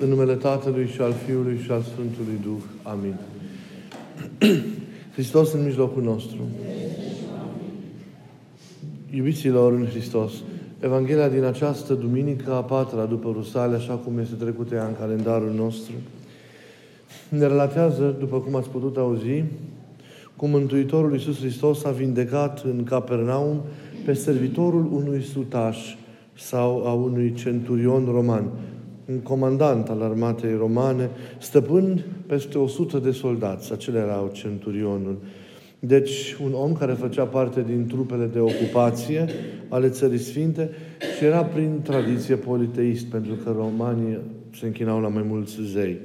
În numele Tatălui și al Fiului și al Sfântului Duh. Amin. Hristos în mijlocul nostru. Iubiților în Hristos, Evanghelia din această duminică a patra după Rusale, așa cum este trecută ea în calendarul nostru, ne relatează, după cum ați putut auzi, cum Mântuitorul Iisus Hristos a vindecat în Capernaum pe servitorul unui sutaș sau a unui centurion roman, un comandant al armatei romane, stăpân peste 100 de soldați. Acele erau centurionul. Deci, un om care făcea parte din trupele de ocupație ale Țării Sfinte și era prin tradiție politeist, pentru că romanii se închinau la mai mulți zei.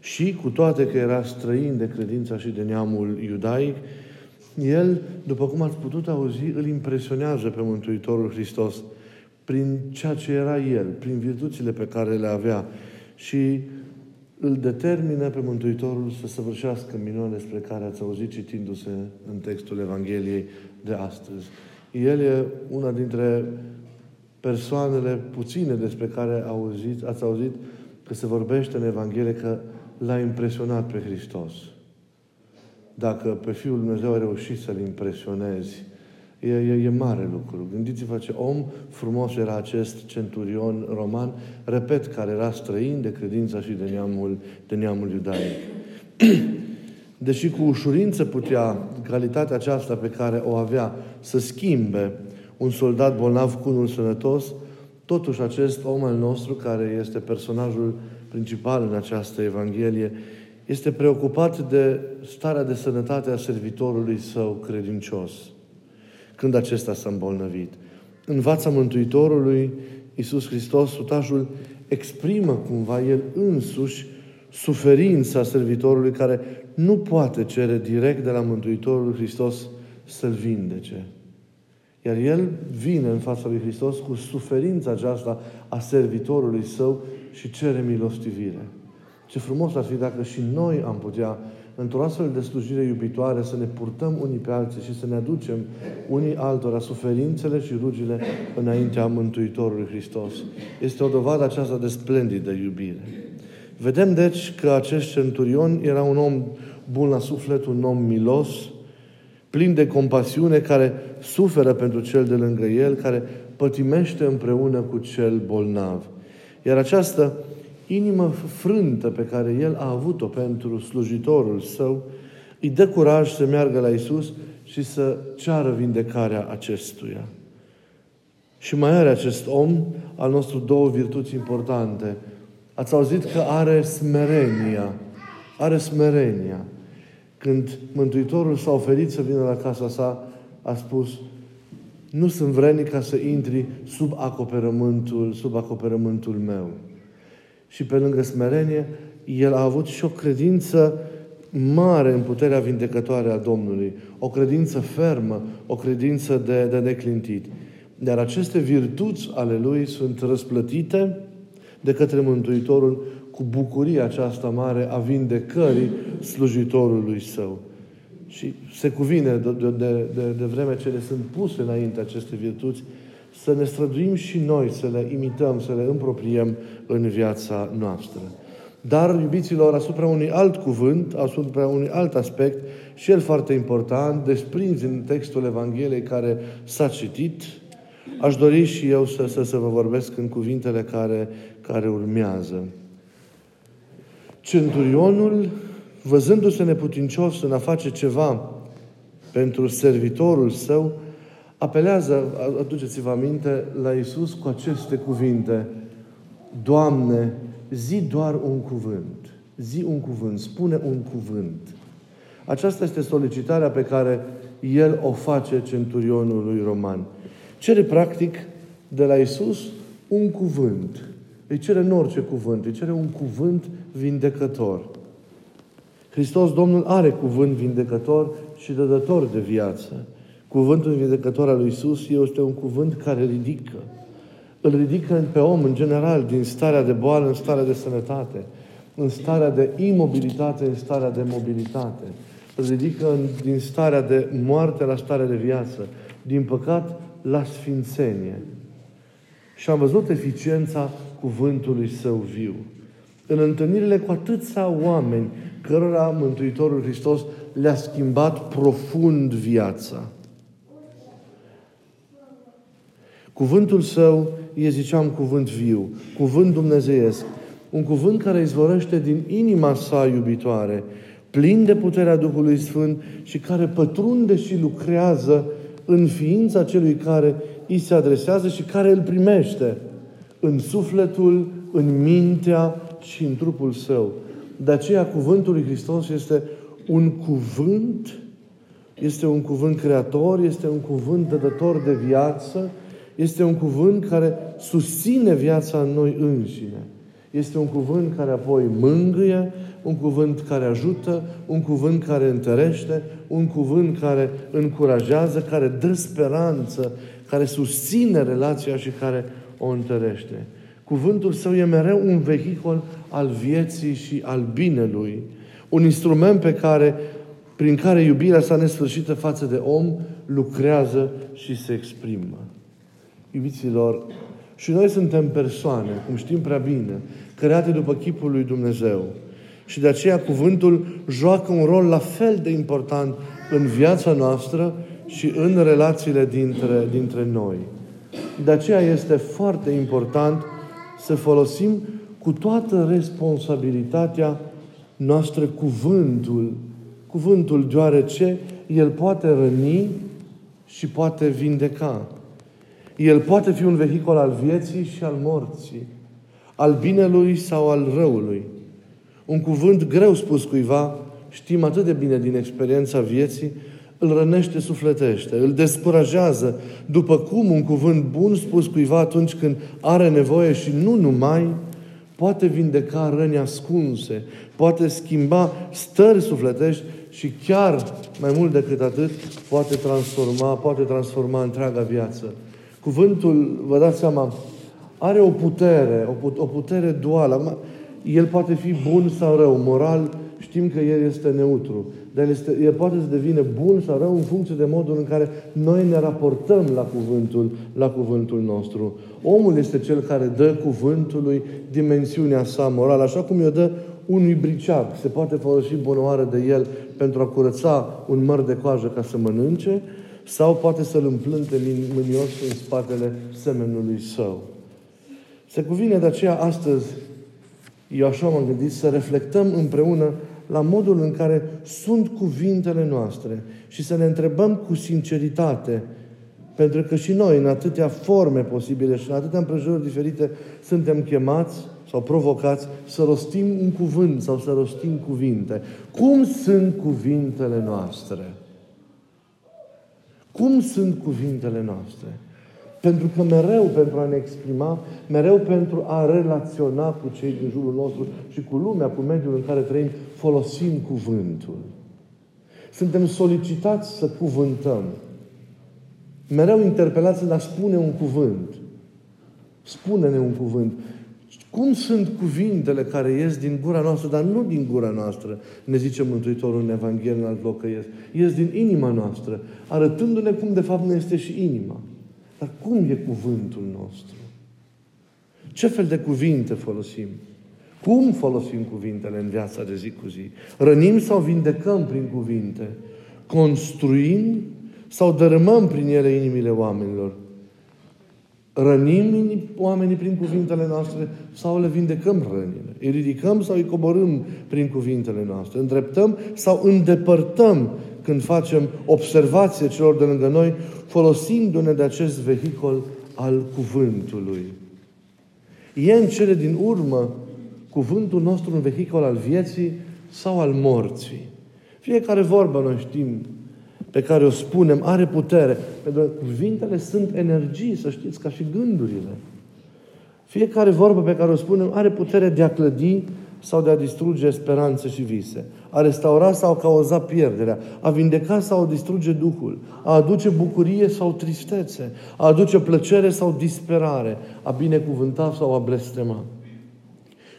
Și, cu toate că era străin de credința și de neamul iudaic, el, după cum ați putut auzi, îl impresionează pe Mântuitorul Hristos prin ceea ce era El, prin virtuțile pe care le avea și îl determină pe Mântuitorul să săvârșească minunile despre care ați auzit citindu-se în textul Evangheliei de astăzi. El e una dintre persoanele puține despre care auzit, ați auzit că se vorbește în Evanghelie că l-a impresionat pe Hristos. Dacă pe Fiul Dumnezeu a reușit să-L impresionezi, E, e, e mare lucru. Gândiți-vă ce om frumos era acest centurion roman, repet, care era străin de credința și de neamul, de neamul iudaic. Deși cu ușurință putea calitatea aceasta pe care o avea să schimbe un soldat bolnav cu unul sănătos, totuși acest om al nostru, care este personajul principal în această Evanghelie, este preocupat de starea de sănătate a servitorului său credincios – când acesta s-a îmbolnăvit. În fața Mântuitorului, Iisus Hristos, sutașul, exprimă cumva el însuși suferința servitorului care nu poate cere direct de la Mântuitorul Hristos să-l vindece. Iar el vine în fața lui Hristos cu suferința aceasta a servitorului său și cere milostivire. Ce frumos ar fi dacă și noi am putea într-o astfel de slujire iubitoare, să ne purtăm unii pe alții și să ne aducem unii altora suferințele și rugile înaintea Mântuitorului Hristos. Este o dovadă aceasta de splendidă iubire. Vedem, deci, că acest centurion era un om bun la suflet, un om milos, plin de compasiune, care suferă pentru cel de lângă el, care pătimește împreună cu cel bolnav. Iar această inimă frântă pe care El a avut-o pentru slujitorul său, îi dă curaj să meargă la Isus și să ceară vindecarea acestuia. Și mai are acest om al nostru două virtuți importante. Ați auzit că are smerenia. Are smerenia. Când Mântuitorul s-a oferit să vină la casa sa, a spus, nu sunt vrednic ca să intri sub acoperământul, sub acoperământul meu și pe lângă smerenie, el a avut și o credință mare în puterea vindecătoare a Domnului. O credință fermă, o credință de, de neclintit. Dar aceste virtuți ale lui sunt răsplătite de către Mântuitorul cu bucuria aceasta mare a vindecării slujitorului său. Și se cuvine de, de, de, de vreme ce le sunt puse înainte aceste virtuți, să ne străduim și noi să le imităm, să le împropriem în viața noastră. Dar, iubiților, asupra unui alt cuvânt, asupra unui alt aspect, și el foarte important, desprins în textul Evangheliei care s-a citit, aș dori și eu să, să, să vă vorbesc în cuvintele care, care urmează. Centurionul, văzându-se neputincios în a face ceva pentru servitorul său, apelează, aduceți-vă aminte, la Isus cu aceste cuvinte. Doamne, zi doar un cuvânt. Zi un cuvânt. Spune un cuvânt. Aceasta este solicitarea pe care el o face centurionului roman. Cere practic de la Isus un cuvânt. Îi cere în orice cuvânt. Îi cere un cuvânt vindecător. Hristos Domnul are cuvânt vindecător și dădător de viață. Cuvântul vindecător al lui Isus este un cuvânt care ridică. Îl ridică pe om, în general, din starea de boală în starea de sănătate, în starea de imobilitate în starea de mobilitate. Îl ridică din starea de moarte la starea de viață, din păcat la sfințenie. Și am văzut eficiența cuvântului său viu. în întâlnirile cu atâția oameni cărora Mântuitorul Hristos le-a schimbat profund viața. Cuvântul său e, ziceam, cuvânt viu, cuvânt dumnezeiesc, un cuvânt care izvorăște din inima sa iubitoare, plin de puterea Duhului Sfânt și care pătrunde și lucrează în ființa celui care îi se adresează și care îl primește în sufletul, în mintea și în trupul său. De aceea cuvântul lui Hristos este un cuvânt, este un cuvânt creator, este un cuvânt dădător de viață, este un cuvânt care susține viața în noi înșine. Este un cuvânt care apoi mângâie, un cuvânt care ajută, un cuvânt care întărește, un cuvânt care încurajează, care dă speranță, care susține relația și care o întărește. Cuvântul său e mereu un vehicul al vieții și al binelui. Un instrument pe care, prin care iubirea sa nesfârșită față de om lucrează și se exprimă. Iubiților, și noi suntem persoane, cum știm prea bine, create după chipul lui Dumnezeu. Și de aceea cuvântul joacă un rol la fel de important în viața noastră și în relațiile dintre, dintre noi. De aceea este foarte important să folosim cu toată responsabilitatea noastră cuvântul. Cuvântul, deoarece el poate răni și poate vindeca. El poate fi un vehicul al vieții și al morții, al binelui sau al răului. Un cuvânt greu spus cuiva, știm atât de bine din experiența vieții, îl rănește sufletește, îl descurajează, după cum un cuvânt bun spus cuiva atunci când are nevoie și nu numai, poate vindeca răni ascunse, poate schimba stări sufletești și chiar, mai mult decât atât, poate transforma, poate transforma întreaga viață. Cuvântul, vă dați seama, are o putere, o putere duală. El poate fi bun sau rău, moral, știm că El este neutru. Dar el, este, el poate să devină bun sau rău în funcție de modul în care noi ne raportăm la cuvântul, la cuvântul nostru. Omul este cel care dă cuvântului dimensiunea sa morală, așa cum i-o dă unui briceag. Se poate folosi bunoară de el pentru a curăța un măr de coajă ca să mănânce, sau poate să-l împlânte mânios în spatele semenului său. Se cuvine de aceea astăzi, eu așa m-am gândit, să reflectăm împreună la modul în care sunt cuvintele noastre și să ne întrebăm cu sinceritate, pentru că și noi, în atâtea forme posibile și în atâtea împrejurări diferite, suntem chemați sau provocați să rostim un cuvânt sau să rostim cuvinte. Cum sunt cuvintele noastre? Cum sunt cuvintele noastre? Pentru că mereu pentru a ne exprima, mereu pentru a relaționa cu cei din jurul nostru și cu lumea, cu mediul în care trăim, folosim cuvântul. Suntem solicitați să cuvântăm. Mereu interpelați la spune un cuvânt. Spune-ne un cuvânt. Cum sunt cuvintele care ies din gura noastră, dar nu din gura noastră, ne zice Mântuitorul în Evanghelie, în alt loc că ies. Ies din inima noastră, arătându-ne cum de fapt ne este și inima. Dar cum e cuvântul nostru? Ce fel de cuvinte folosim? Cum folosim cuvintele în viața de zi cu zi? Rănim sau vindecăm prin cuvinte? Construim sau dărâmăm prin ele inimile oamenilor? Rănim oamenii prin cuvintele noastre sau le vindecăm rănile? Îi ridicăm sau îi coborâm prin cuvintele noastre? Îndreptăm sau îndepărtăm când facem observație celor de lângă noi, folosindu-ne de acest vehicol al cuvântului. E în cele din urmă cuvântul nostru un vehicol al vieții sau al morții. Fiecare vorbă, noi știm, pe care o spunem, are putere. Pentru că cuvintele sunt energii, să știți, ca și gândurile. Fiecare vorbă pe care o spunem are putere de a clădi sau de a distruge speranțe și vise. A restaura sau a cauza pierderea. A vindeca sau a distruge Duhul. A aduce bucurie sau tristețe. A aduce plăcere sau disperare. A binecuvânta sau a blestema.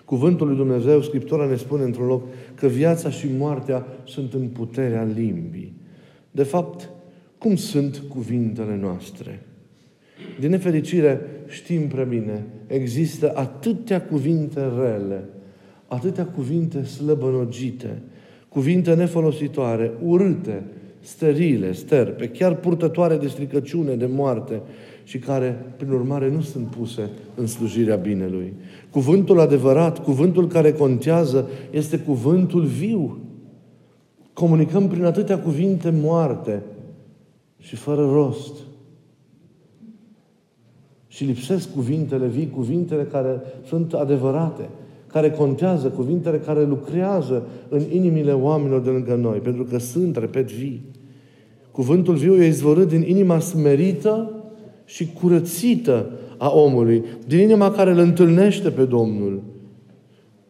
Cuvântul lui Dumnezeu, Scriptura ne spune într-un loc că viața și moartea sunt în puterea limbii. De fapt, cum sunt cuvintele noastre? Din nefericire, știm prea bine, există atâtea cuvinte rele, atâtea cuvinte slăbănogite, cuvinte nefolositoare, urâte, sterile, sterpe, chiar purtătoare de stricăciune, de moarte și care, prin urmare, nu sunt puse în slujirea binelui. Cuvântul adevărat, cuvântul care contează, este cuvântul viu. Comunicăm prin atâtea cuvinte moarte și fără rost. Și lipsesc cuvintele vii, cuvintele care sunt adevărate, care contează, cuvintele care lucrează în inimile oamenilor de lângă noi, pentru că sunt, repet, vii. Cuvântul viu e izvorât din inima smerită și curățită a omului, din inima care îl întâlnește pe Domnul.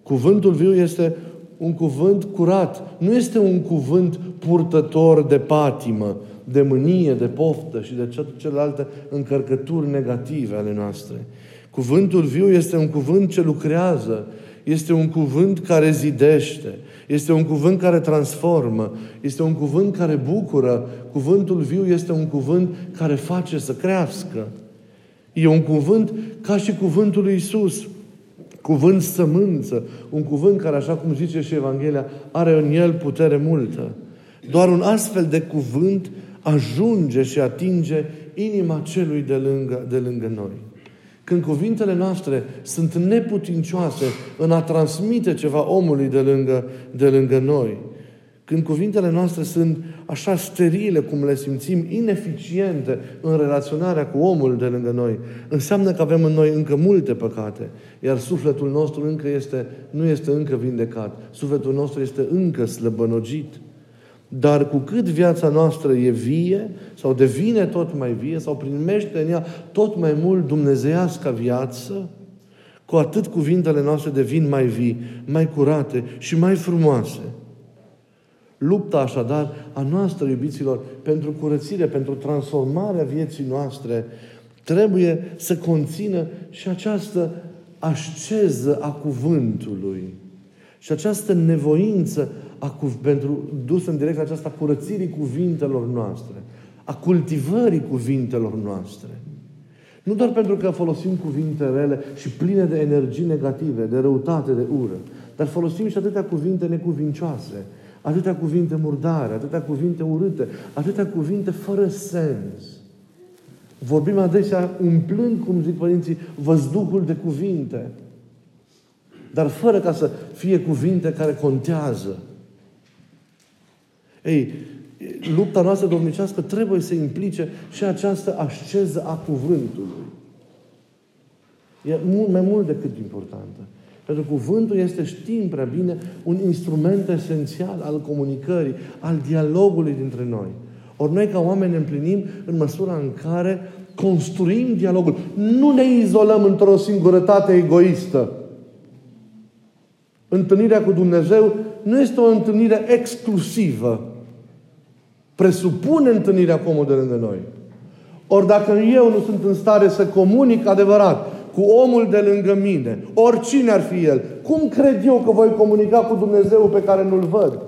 Cuvântul viu este un cuvânt curat. Nu este un cuvânt purtător de patimă, de mânie, de poftă și de celelalte încărcături negative ale noastre. Cuvântul viu este un cuvânt ce lucrează, este un cuvânt care zidește, este un cuvânt care transformă, este un cuvânt care bucură. Cuvântul viu este un cuvânt care face să crească. E un cuvânt ca și cuvântul lui Isus. Cuvânt sămânță. Un cuvânt care, așa cum zice și Evanghelia, are în el putere multă. Doar un astfel de cuvânt ajunge și atinge inima celui de lângă, de lângă noi. Când cuvintele noastre sunt neputincioase în a transmite ceva omului de lângă, de lângă noi, când cuvintele noastre sunt așa sterile cum le simțim, ineficiente în relaționarea cu omul de lângă noi, înseamnă că avem în noi încă multe păcate, iar sufletul nostru încă este, nu este încă vindecat. Sufletul nostru este încă slăbănogit. Dar cu cât viața noastră e vie sau devine tot mai vie sau primește în ea tot mai mult dumnezeiasca viață, cu atât cuvintele noastre devin mai vii, mai curate și mai frumoase. Lupta așadar a noastră, iubiților, pentru curățire, pentru transformarea vieții noastre, trebuie să conțină și această asceză a cuvântului. Și această nevoință a, pentru, dus în direcția aceasta curățirii cuvintelor noastre, a cultivării cuvintelor noastre. Nu doar pentru că folosim cuvinte rele și pline de energii negative, de răutate, de ură, dar folosim și atâtea cuvinte necuvincioase, atâtea cuvinte murdare, atâtea cuvinte urâte, atâtea cuvinte fără sens. Vorbim adesea umplând, cum zic părinții, văzduhul de cuvinte, dar fără ca să fie cuvinte care contează. Ei, lupta noastră domnicească trebuie să implice și această asceză a cuvântului. E mult, mai mult decât importantă. Pentru că cuvântul este, știm prea bine, un instrument esențial al comunicării, al dialogului dintre noi. Ori noi ca oameni ne împlinim în măsura în care construim dialogul. Nu ne izolăm într-o singurătate egoistă. Întâlnirea cu Dumnezeu nu este o întâlnire exclusivă presupune întâlnirea cu omul de lângă noi. Ori dacă eu nu sunt în stare să comunic adevărat cu omul de lângă mine, oricine ar fi el, cum cred eu că voi comunica cu Dumnezeu pe care nu-L văd?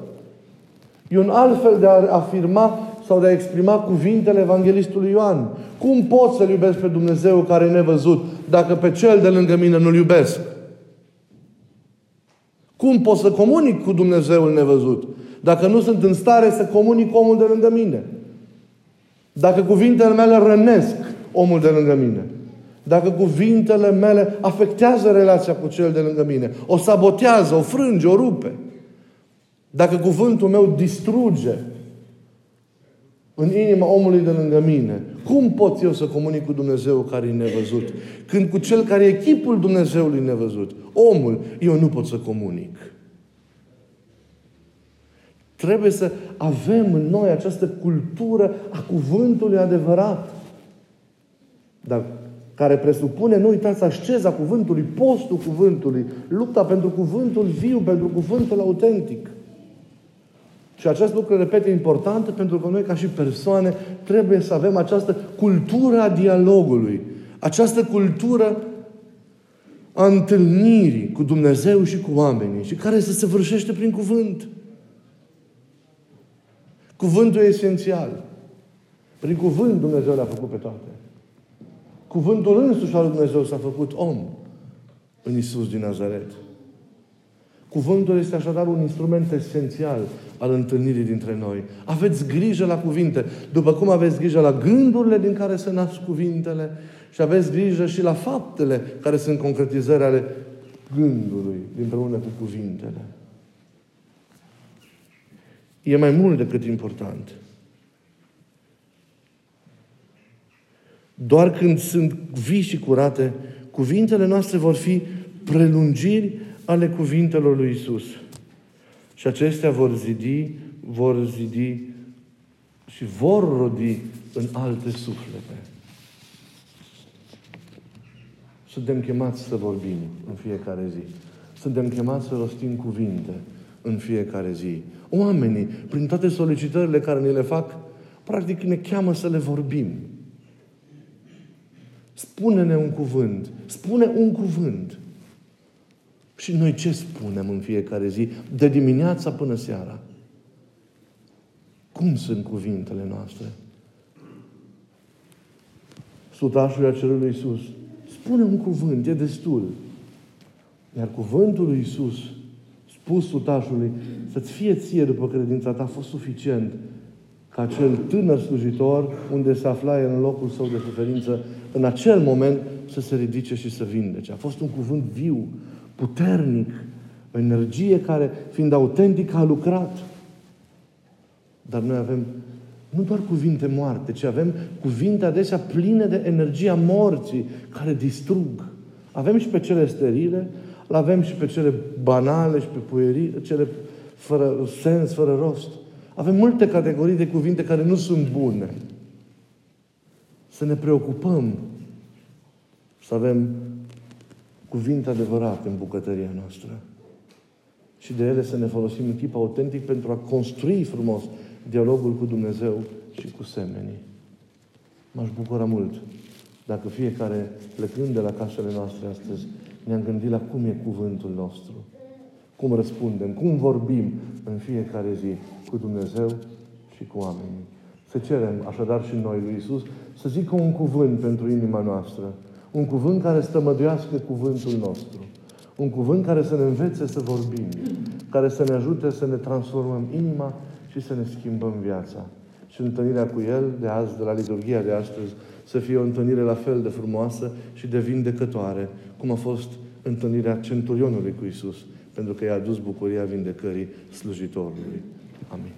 E un alt fel de a afirma sau de a exprima cuvintele Evanghelistului Ioan. Cum pot să-L iubesc pe Dumnezeu care e nevăzut dacă pe cel de lângă mine nu-L iubesc? Cum pot să comunic cu Dumnezeul nevăzut dacă nu sunt în stare să comunic omul de lângă mine. Dacă cuvintele mele rănesc omul de lângă mine. Dacă cuvintele mele afectează relația cu cel de lângă mine, o sabotează, o frânge, o rupe. Dacă cuvântul meu distruge în inima omului de lângă mine, cum pot eu să comunic cu Dumnezeu care e nevăzut? Când cu cel care e chipul Dumnezeului nevăzut, omul, eu nu pot să comunic. Trebuie să avem în noi această cultură a cuvântului adevărat. Dar care presupune, nu uitați, asceza cuvântului, postul cuvântului, lupta pentru cuvântul viu, pentru cuvântul autentic. Și acest lucru, repet, e important pentru că noi, ca și persoane, trebuie să avem această cultură a dialogului, această cultură a întâlnirii cu Dumnezeu și cu oamenii și care să se vârșește prin cuvânt. Cuvântul e esențial. Prin cuvânt Dumnezeu le-a făcut pe toate. Cuvântul însuși al lui Dumnezeu s-a făcut om în Isus din Nazaret. Cuvântul este așadar un instrument esențial al întâlnirii dintre noi. Aveți grijă la cuvinte, după cum aveți grijă la gândurile din care se nasc cuvintele și aveți grijă și la faptele care sunt concretizări ale gândului împreună cu cuvintele. E mai mult decât important. Doar când sunt vii și curate, cuvintele noastre vor fi prelungiri ale cuvintelor lui Isus. Și acestea vor zidi, vor zidi și vor rodi în alte suflete. Suntem chemați să vorbim în fiecare zi. Suntem chemați să rostim cuvinte în fiecare zi. Oamenii, prin toate solicitările care ni le fac, practic ne cheamă să le vorbim. Spune-ne un cuvânt. Spune un cuvânt. Și noi ce spunem în fiecare zi, de dimineața până seara? Cum sunt cuvintele noastre? Sutașul a cerut lui Iisus. Spune un cuvânt, e destul. Iar cuvântul lui Iisus, spus sutașului, să-ți fie ție după credința ta, a fost suficient ca acel tânăr slujitor, unde se afla în locul său de suferință, în acel moment să se ridice și să vindece. A fost un cuvânt viu, puternic, o energie care, fiind autentic, a lucrat. Dar noi avem nu doar cuvinte moarte, ci avem cuvinte adesea pline de energia morții, care distrug. Avem și pe cele sterile, avem și pe cele banale și pe puierii, cele fără sens, fără rost. Avem multe categorii de cuvinte care nu sunt bune. Să ne preocupăm să avem cuvinte adevărate în bucătăria noastră. Și de ele să ne folosim în chip autentic pentru a construi frumos dialogul cu Dumnezeu și cu semenii. M-aș bucura mult dacă fiecare, plecând de la casele noastre astăzi, ne-am gândit la cum e cuvântul nostru, cum răspundem, cum vorbim în fiecare zi cu Dumnezeu și cu oamenii. Să cerem așadar și noi lui Isus să zică un cuvânt pentru inima noastră, un cuvânt care stămăduiască cuvântul nostru. Un cuvânt care să ne învețe să vorbim, care să ne ajute să ne transformăm inima și să ne schimbăm viața. Și întâlnirea cu El de azi, de la liturgia de astăzi, să fie o întâlnire la fel de frumoasă și de vindecătoare, cum a fost întâlnirea centurionului cu Isus, pentru că i-a adus bucuria vindecării slujitorului. Amin.